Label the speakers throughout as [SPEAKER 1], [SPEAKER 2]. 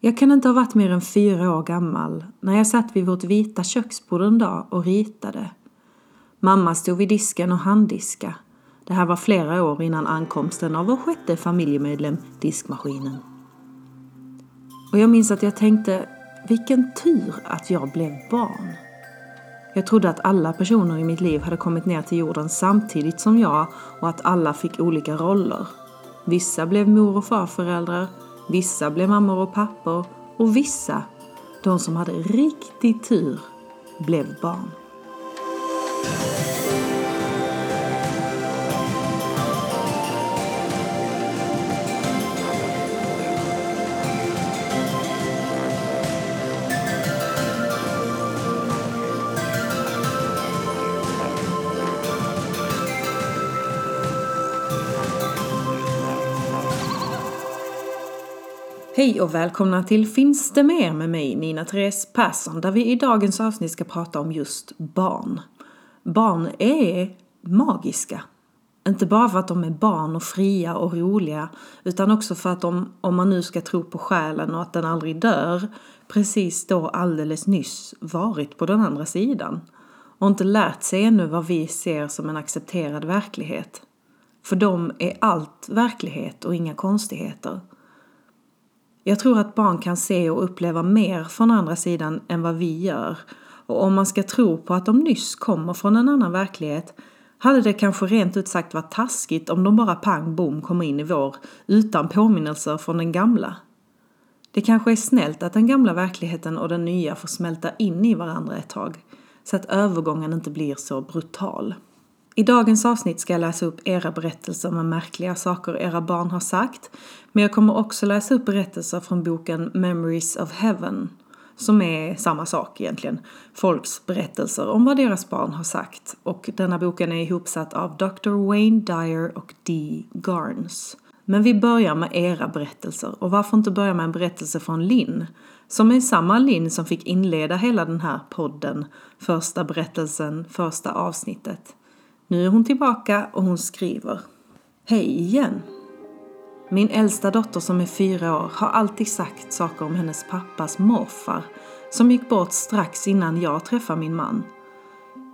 [SPEAKER 1] Jag kan inte ha varit mer än fyra år gammal när jag satt vid vårt vita köksbord en dag och ritade. Mamma stod vid disken och handdiska. Det här var flera år innan ankomsten av vår sjätte familjemedlem, diskmaskinen. Och jag minns att jag tänkte, vilken tur att jag blev barn. Jag trodde att alla personer i mitt liv hade kommit ner till jorden samtidigt som jag och att alla fick olika roller. Vissa blev mor och farföräldrar, vissa blev mammor och pappor och vissa, de som hade riktig tur, blev barn. Hej och välkomna till Finns det mer med mig, Nina Therese Persson, där vi i dagens avsnitt ska prata om just barn. Barn är magiska. Inte bara för att de är barn och fria och roliga, utan också för att de, om man nu ska tro på själen och att den aldrig dör, precis då alldeles nyss varit på den andra sidan och inte lärt sig ännu vad vi ser som en accepterad verklighet. För dem är allt verklighet och inga konstigheter. Jag tror att barn kan se och uppleva mer från andra sidan än vad vi gör. Och om man ska tro på att de nyss kommer från en annan verklighet hade det kanske rent ut sagt varit taskigt om de bara pang bom kommer in i vår utan påminnelser från den gamla. Det kanske är snällt att den gamla verkligheten och den nya får smälta in i varandra ett tag så att övergången inte blir så brutal. I dagens avsnitt ska jag läsa upp era berättelser med märkliga saker era barn har sagt. Men jag kommer också läsa upp berättelser från boken Memories of Heaven. Som är samma sak egentligen. Folks berättelser om vad deras barn har sagt. Och denna boken är ihopsatt av Dr. Wayne Dyer och Dee Garns. Men vi börjar med era berättelser. Och varför inte börja med en berättelse från Linn? Som är samma Linn som fick inleda hela den här podden. Första berättelsen, första avsnittet. Nu är hon tillbaka och hon skriver. Hej igen! Min äldsta dotter som är fyra år har alltid sagt saker om hennes pappas morfar som gick bort strax innan jag träffade min man.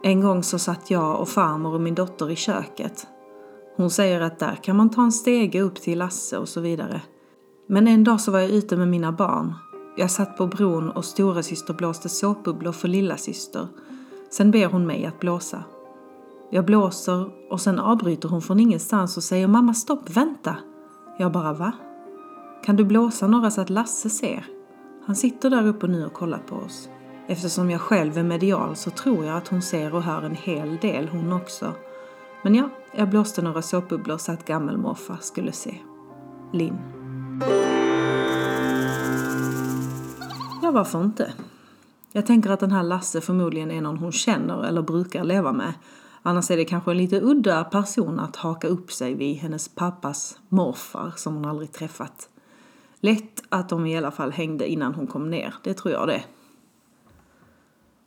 [SPEAKER 1] En gång så satt jag och farmor och min dotter i köket. Hon säger att där kan man ta en stege upp till Lasse och så vidare. Men en dag så var jag ute med mina barn. Jag satt på bron och storasyster blåste såpbubblor för lillasyster. Sen ber hon mig att blåsa. Jag blåser och sen avbryter hon från ingenstans och säger mamma stopp, vänta. Jag bara va? Kan du blåsa några så att Lasse ser? Han sitter där uppe nu och kollar på oss. Eftersom jag själv är medial så tror jag att hon ser och hör en hel del hon också. Men ja, jag blåste några såpbubblor så att gammelmorfar skulle se. Linn. Ja, varför inte? Jag tänker att den här Lasse förmodligen är någon hon känner eller brukar leva med Annars är det kanske en lite udda person att haka upp sig vid hennes pappas morfar som hon aldrig träffat. Lätt att de i alla fall hängde innan hon kom ner, det tror jag det.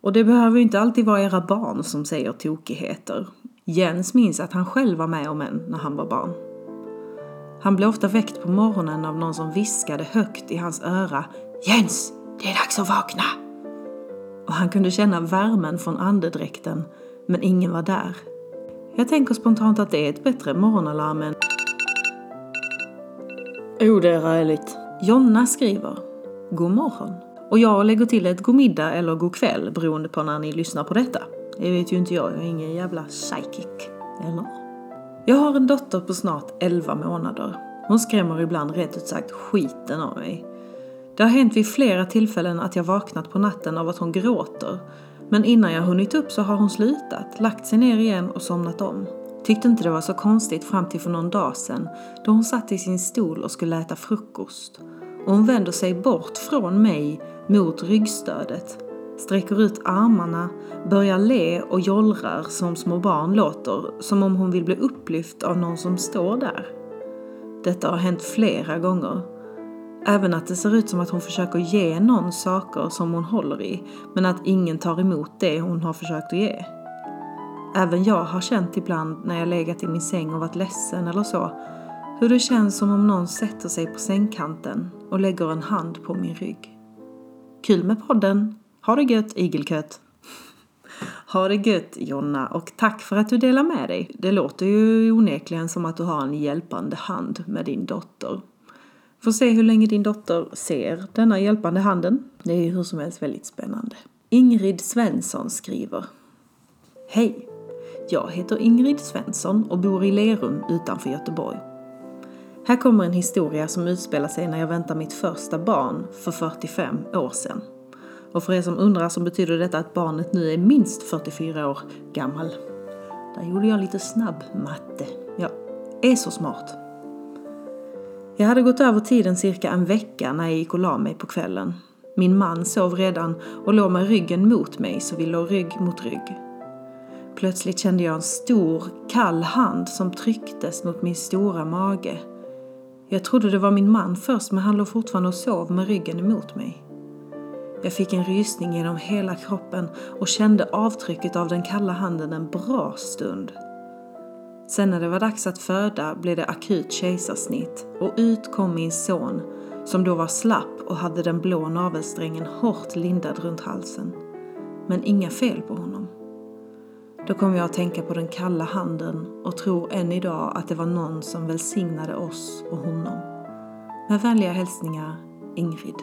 [SPEAKER 1] Och det behöver ju inte alltid vara era barn som säger tokigheter. Jens minns att han själv var med om en när han var barn. Han blev ofta väckt på morgonen av någon som viskade högt i hans öra Jens, det är dags att vakna! Och han kunde känna värmen från andedräkten men ingen var där. Jag tänker spontant att det är ett bättre morgonalarm än... Jo, det är räligt. Jonna skriver God morgon. Och jag lägger till ett god middag eller god kväll beroende på när ni lyssnar på detta. Det vet ju inte jag, jag är ingen jävla psychic. Eller? Jag har en dotter på snart 11 månader. Hon skrämmer ibland rätt ut sagt skiten av mig. Det har hänt vid flera tillfällen att jag vaknat på natten av att hon gråter men innan jag hunnit upp så har hon slutat, lagt sig ner igen och somnat om. Tyckte inte det var så konstigt fram till för någon dag sedan då hon satt i sin stol och skulle äta frukost. Och hon vänder sig bort från mig mot ryggstödet, sträcker ut armarna, börjar le och jollrar som små barn låter, som om hon vill bli upplyft av någon som står där. Detta har hänt flera gånger Även att det ser ut som att hon försöker ge någon saker som hon håller i, men att ingen tar emot det hon har försökt att ge. Även jag har känt ibland när jag legat i min säng och varit ledsen eller så, hur det känns som om någon sätter sig på sängkanten och lägger en hand på min rygg. Kul med podden! Ha det gött igelkött! Ha det gött Jonna och tack för att du delar med dig. Det låter ju onekligen som att du har en hjälpande hand med din dotter. Får se hur länge din dotter ser denna hjälpande handen. Det är ju hur som helst väldigt spännande. Ingrid Svensson skriver Hej! Jag heter Ingrid Svensson och bor i Lerum utanför Göteborg. Här kommer en historia som utspelar sig när jag väntar mitt första barn för 45 år sedan. Och för er som undrar så betyder detta att barnet nu är minst 44 år gammal. Där gjorde jag lite snabb matte. Jag är så smart. Jag hade gått över tiden cirka en vecka när jag gick och la mig på kvällen. Min man sov redan och låg med ryggen mot mig så vi låg rygg mot rygg. Plötsligt kände jag en stor, kall hand som trycktes mot min stora mage. Jag trodde det var min man först men han låg fortfarande och sov med ryggen emot mig. Jag fick en rysning genom hela kroppen och kände avtrycket av den kalla handen en bra stund. Sen när det var dags att föda blev det akut kejsarsnitt och ut kom min son som då var slapp och hade den blå navelsträngen hårt lindad runt halsen. Men inga fel på honom. Då kom jag att tänka på den kalla handen och tror än idag att det var någon som välsignade oss och honom. Med vänliga hälsningar, Ingrid.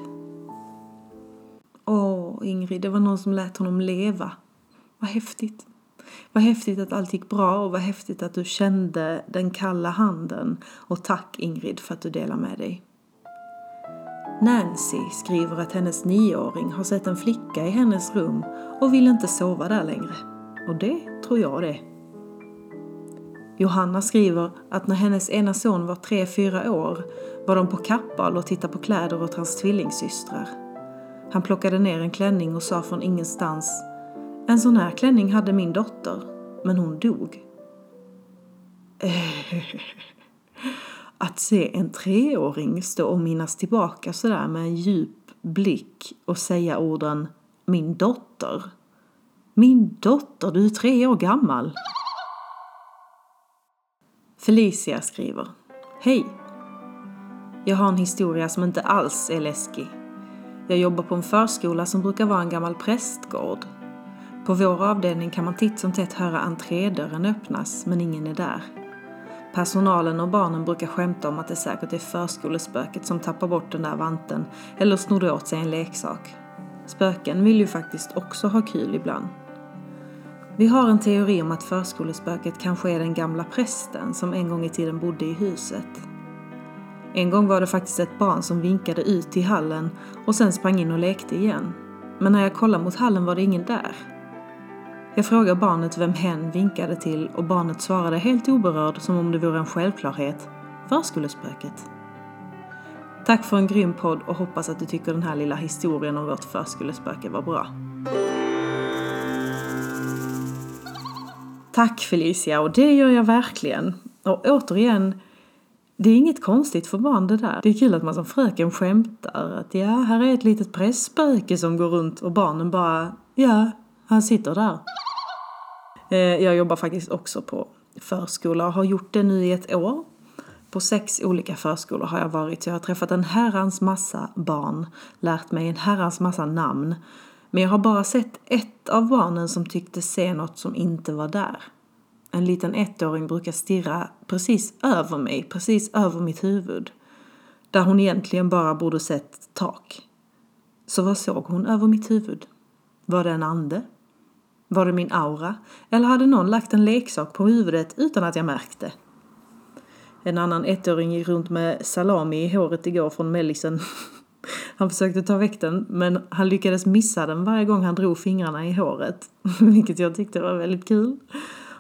[SPEAKER 1] Åh, Ingrid, det var någon som lät honom leva. Vad häftigt. Vad häftigt att allt gick bra och vad häftigt att du kände den kalla handen. Och tack Ingrid för att du delar med dig. Nancy skriver att hennes nioåring har sett en flicka i hennes rum och vill inte sova där längre. Och det tror jag det. Johanna skriver att när hennes ena son var 3-4 år var de på Kappahl och tittade på kläder åt hans tvillingsystrar. Han plockade ner en klänning och sa från ingenstans en sån här klänning hade min dotter, men hon dog. Att se en treåring stå och minnas tillbaka sådär med en djup blick och säga orden Min dotter. Min dotter, du är tre år gammal. Felicia skriver Hej! Jag har en historia som inte alls är läskig. Jag jobbar på en förskola som brukar vara en gammal prästgård. På vår avdelning kan man titt som tätt höra entrédörren öppnas, men ingen är där. Personalen och barnen brukar skämta om att det säkert är förskolespöket som tappar bort den där vanten eller snodde åt sig en leksak. Spöken vill ju faktiskt också ha kul ibland. Vi har en teori om att förskolespöket kanske är den gamla prästen som en gång i tiden bodde i huset. En gång var det faktiskt ett barn som vinkade ut till hallen och sen sprang in och lekte igen. Men när jag kollade mot hallen var det ingen där. Jag frågade barnet vem hen vinkade till och barnet svarade helt oberörd som om det vore en självklarhet. Förskolespöket. Tack för en grym podd och hoppas att du tycker den här lilla historien om vårt förskolespöke var bra. Tack Felicia, och det gör jag verkligen. Och återigen, det är inget konstigt för barn det där. Det är kul att man som fröken skämtar att ja, här är ett litet pressspöke som går runt och barnen bara, ja, han sitter där. Eh, jag jobbar faktiskt också på förskola och har gjort det nu i ett år. På sex olika förskolor har jag varit så jag har träffat en herrans massa barn, lärt mig en herrans massa namn. Men jag har bara sett ett av barnen som tyckte se något som inte var där. En liten ettåring brukar stirra precis över mig, precis över mitt huvud. Där hon egentligen bara borde sett tak. Så vad såg hon över mitt huvud? Var det en ande? Var det min aura? Eller hade någon lagt en leksak på huvudet utan att jag märkte? En annan ettåring gick runt med salami i håret igår från mellisen. Han försökte ta väck den men han lyckades missa den varje gång han drog fingrarna i håret. Vilket jag tyckte var väldigt kul.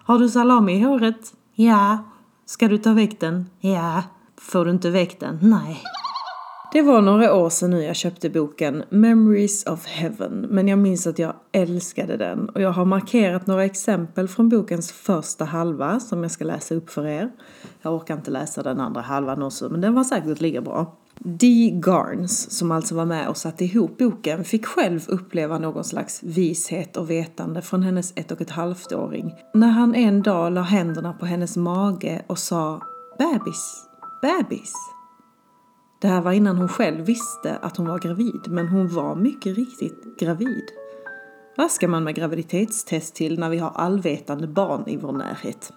[SPEAKER 1] Har du salami i håret? Ja. Ska du ta väck den? Ja. Får du inte väck den? Nej. Det var några år sedan nu jag köpte boken Memories of Heaven, men jag minns att jag älskade den och jag har markerat några exempel från bokens första halva som jag ska läsa upp för er. Jag orkar inte läsa den andra halvan också, men den var säkert lika bra. Dee Garns, som alltså var med och satte ihop boken, fick själv uppleva någon slags vishet och vetande från hennes ett och ett halvt åring när han en dag la händerna på hennes mage och sa bebis, bebis. Det här var innan hon själv visste att hon var gravid, men hon var mycket riktigt gravid. Vad ska man med graviditetstest till när vi har allvetande barn i vår närhet?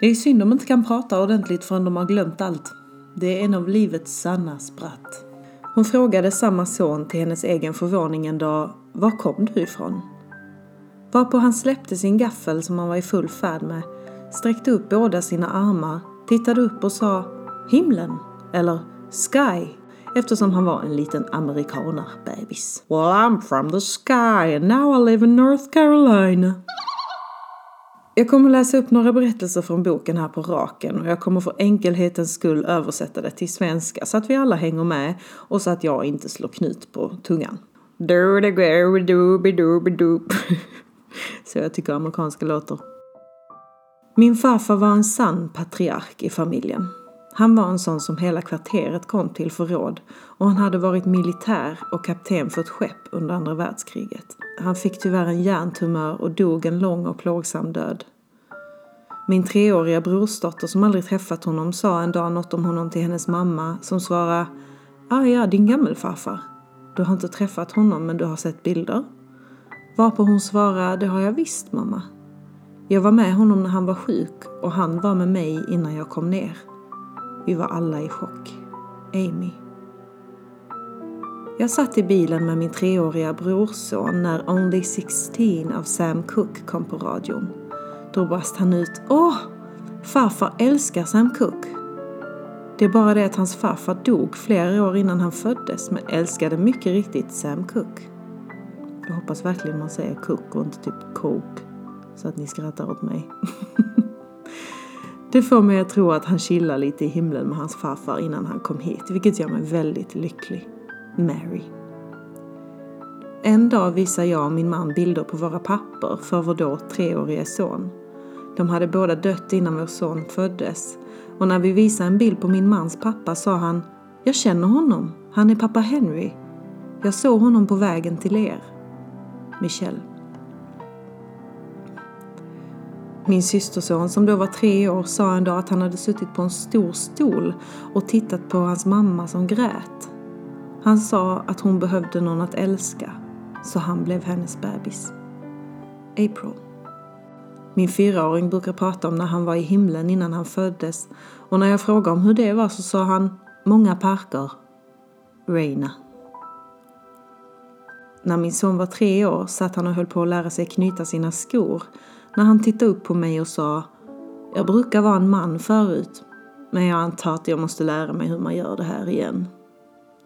[SPEAKER 1] Det är synd de inte kan prata ordentligt förrän de har glömt allt. Det är en av livets sanna spratt. Hon frågade samma son till hennes egen förvåning en dag, var kom du ifrån? Varpå han släppte sin gaffel som han var i full färd med, sträckte upp båda sina armar, tittade upp och sa himlen, eller sky, eftersom han var en liten amerikanerbebis. Well I'm from the sky and now I live in North Carolina. Jag kommer läsa upp några berättelser från boken här på raken och jag kommer för enkelhetens skull översätta det till svenska så att vi alla hänger med och så att jag inte slår knut på tungan. Så jag tycker amerikanska låter. Min farfar var en sann patriark i familjen. Han var en sån som hela kvarteret kom till för råd och han hade varit militär och kapten för ett skepp under andra världskriget. Han fick tyvärr en hjärntumör och dog en lång och plågsam död. Min treåriga brorsdotter som aldrig träffat honom sa en dag något om honom till hennes mamma som svarade Ah ja, din gammelfarfar. Du har inte träffat honom men du har sett bilder. Varpå hon svarade Det har jag visst mamma. Jag var med honom när han var sjuk och han var med mig innan jag kom ner. Vi var alla i chock. Amy. Jag satt i bilen med min treåriga brorson när Only 16 av Sam Cooke kom på radion. Då brast han ut Åh! Farfar älskar Sam Cooke. Det är bara det att hans farfar dog flera år innan han föddes men älskade mycket riktigt Sam Cooke. Jag hoppas verkligen man säger Cook och inte typ Coke så att ni skrattar åt mig. Det får mig att tro att han chillar lite i himlen med hans farfar innan han kom hit, vilket gör mig väldigt lycklig. Mary. En dag visar jag och min man bilder på våra papper för vår då treårige son. De hade båda dött innan vår son föddes och när vi visade en bild på min mans pappa sa han Jag känner honom, han är pappa Henry. Jag såg honom på vägen till er. Michelle. Min systerson som då var tre år sa en dag att han hade suttit på en stor stol och tittat på hans mamma som grät. Han sa att hon behövde någon att älska, så han blev hennes bebis. April. Min fyraåring brukar prata om när han var i himlen innan han föddes och när jag frågade om hur det var så sa han många parker. Reina. När min son var tre år satt han och höll på att lära sig knyta sina skor när han tittade upp på mig och sa Jag brukar vara en man förut, men jag antar att jag måste lära mig hur man gör det här igen.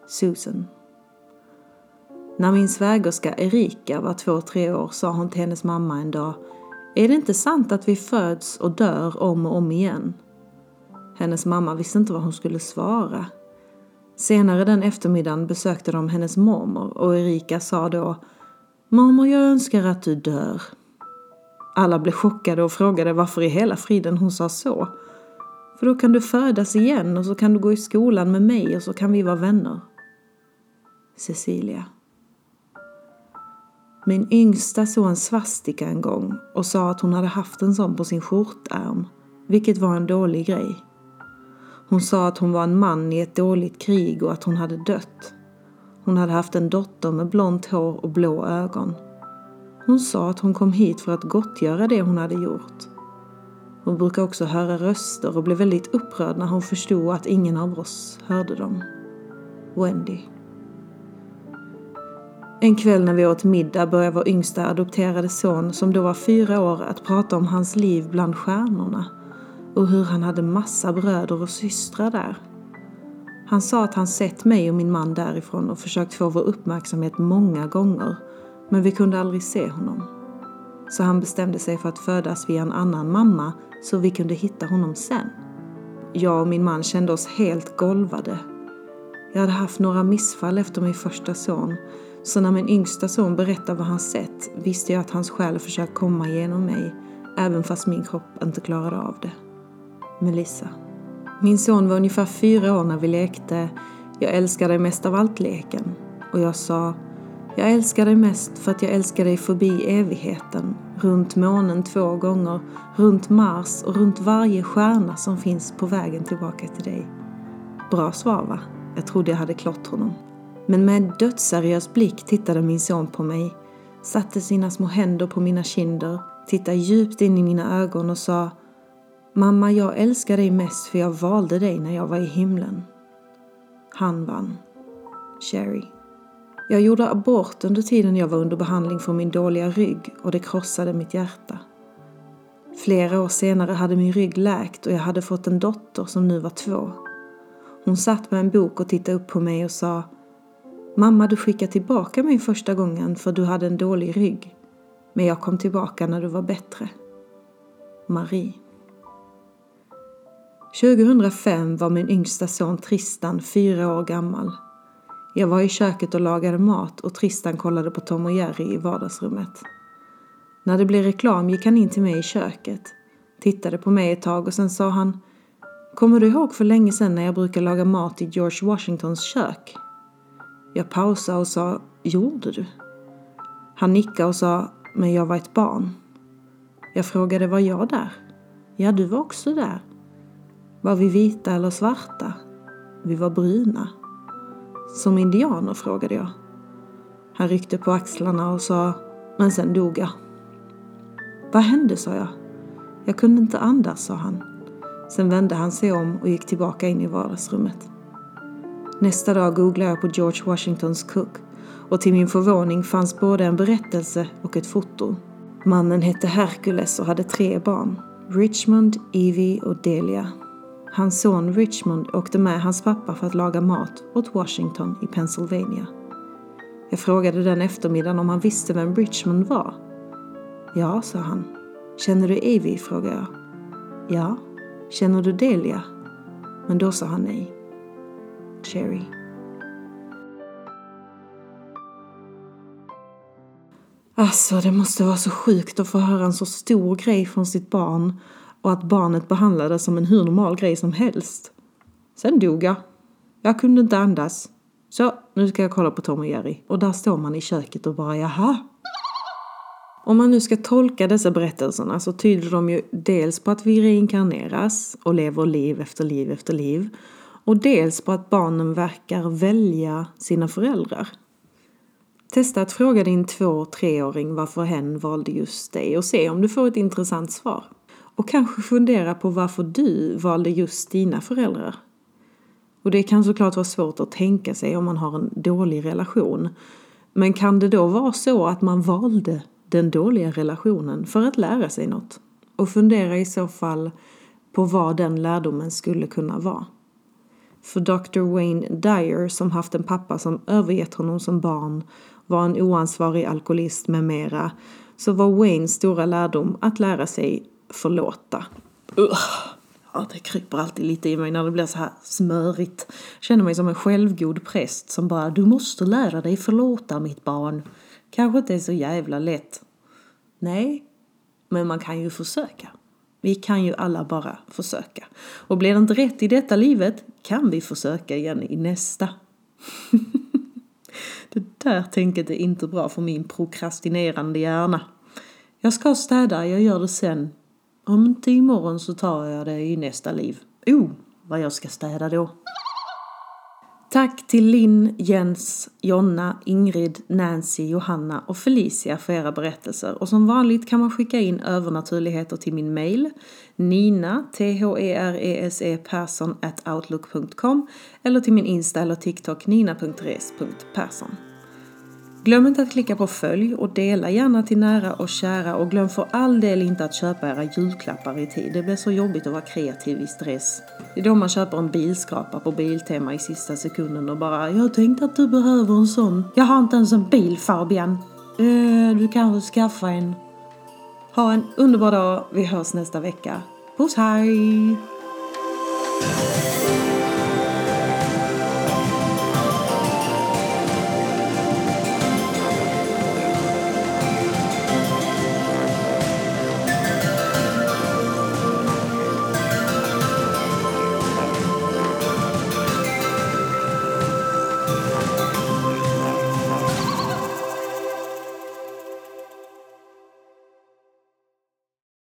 [SPEAKER 1] Susan. När min svägerska Erika var två, tre år sa hon till hennes mamma en dag Är det inte sant att vi föds och dör om och om igen? Hennes mamma visste inte vad hon skulle svara. Senare den eftermiddagen besökte de hennes mormor och Erika sa då Mormor, jag önskar att du dör. Alla blev chockade och frågade varför i hela friden hon sa så. För då kan du födas igen och så kan du gå i skolan med mig och så kan vi vara vänner. Cecilia. Min yngsta såg en svastika en gång och sa att hon hade haft en sån på sin skjortärm, vilket var en dålig grej. Hon sa att hon var en man i ett dåligt krig och att hon hade dött. Hon hade haft en dotter med blont hår och blå ögon. Hon sa att hon kom hit för att gottgöra det hon hade gjort. Hon brukar också höra röster och blev väldigt upprörd när hon förstod att ingen av oss hörde dem. Wendy. En kväll när vi åt middag började vår yngsta adopterade son, som då var fyra år, att prata om hans liv bland stjärnorna och hur han hade massa bröder och systrar där. Han sa att han sett mig och min man därifrån och försökt få vår uppmärksamhet många gånger men vi kunde aldrig se honom. Så han bestämde sig för att födas via en annan mamma så vi kunde hitta honom sen. Jag och min man kände oss helt golvade. Jag hade haft några missfall efter min första son så när min yngsta son berättade vad han sett visste jag att hans själ försökt komma genom mig även fast min kropp inte klarade av det. Melissa. Min son var ungefär fyra år när vi lekte Jag älskar dig mest av allt-leken och jag sa jag älskar dig mest för att jag älskar dig förbi evigheten, runt månen två gånger, runt Mars och runt varje stjärna som finns på vägen tillbaka till dig. Bra svar va? Jag trodde jag hade klott honom. Men med dödsseriös blick tittade min son på mig, satte sina små händer på mina kinder, tittade djupt in i mina ögon och sa Mamma, jag älskar dig mest för jag valde dig när jag var i himlen. Han vann. Sherry. Jag gjorde abort under tiden jag var under behandling för min dåliga rygg och det krossade mitt hjärta. Flera år senare hade min rygg läkt och jag hade fått en dotter som nu var två. Hon satt med en bok och tittade upp på mig och sa Mamma, du skickade tillbaka mig första gången för du hade en dålig rygg. Men jag kom tillbaka när du var bättre. Marie. 2005 var min yngsta son Tristan fyra år gammal. Jag var i köket och lagade mat och Tristan kollade på Tom och Jerry i vardagsrummet. När det blev reklam gick han in till mig i köket, tittade på mig ett tag och sen sa han Kommer du ihåg för länge sedan när jag brukade laga mat i George Washingtons kök? Jag pausade och sa Gjorde du? Han nickade och sa Men jag var ett barn. Jag frågade Var jag där? Ja, du var också där. Var vi vita eller svarta? Vi var bruna. Som indianer, frågade jag. Han ryckte på axlarna och sa, men sen dog jag. Vad hände, sa jag. Jag kunde inte andas, sa han. Sen vände han sig om och gick tillbaka in i vardagsrummet. Nästa dag googlade jag på George Washingtons Cook och till min förvåning fanns både en berättelse och ett foto. Mannen hette Hercules och hade tre barn. Richmond, Evie och Delia. Hans son Richmond åkte med hans pappa för att laga mat åt Washington i Pennsylvania. Jag frågade den eftermiddagen om han visste vem Richmond var. Ja, sa han. Känner du Evie? frågade jag. Ja. Känner du Delia? Men då sa han nej. Cherry. Alltså, det måste vara så sjukt att få höra en så stor grej från sitt barn och att barnet behandlades som en hur normal grej som helst. Sen dog jag. Jag kunde inte andas. Så, nu ska jag kolla på Tom och Jerry. Och där står man i köket och bara jaha. Om man nu ska tolka dessa berättelserna så tyder de ju dels på att vi reinkarneras och lever liv efter liv efter liv. Och dels på att barnen verkar välja sina föräldrar. Testa att fråga din två treåring varför hen valde just dig och se om du får ett intressant svar. Och kanske fundera på varför du valde just dina föräldrar. Och det kan såklart vara svårt att tänka sig om man har en dålig relation. Men kan det då vara så att man valde den dåliga relationen för att lära sig något? Och fundera i så fall på vad den lärdomen skulle kunna vara. För Dr. Wayne Dyer som haft en pappa som övergett honom som barn, var en oansvarig alkoholist med mera, så var Waynes stora lärdom att lära sig förlåta. Ugh. Ja, det kryper alltid lite i mig när det blir så här smörigt. Jag känner mig som en självgod präst som bara Du måste lära dig förlåta mitt barn. Kanske inte är så jävla lätt. Nej, men man kan ju försöka. Vi kan ju alla bara försöka. Och blir det inte rätt i detta livet kan vi försöka igen i nästa. det där tänket är inte bra för min prokrastinerande hjärna. Jag ska städa, jag gör det sen. Om inte imorgon så tar jag det i nästa liv. Oh, vad jag ska städa då. Tack till Linn, Jens, Jonna, Ingrid, Nancy, Johanna och Felicia för era berättelser. Och som vanligt kan man skicka in övernaturligheter till min mail nina, t-h-e-r-e-s-e, persson at outlook.com eller till min Insta eller TikTok nina.res.persson. Glöm inte att klicka på följ och dela gärna till nära och kära och glöm för all del inte att köpa era julklappar i tid. Det blir så jobbigt att vara kreativ i stress. Det är då man köper en bilskrapa på Biltema i sista sekunden och bara “Jag tänkte att du behöver en sån”. “Jag har inte ens en bil Fabian”. Eh, “Du kan väl skaffa en”. Ha en underbar dag. Vi hörs nästa vecka. Puss hej!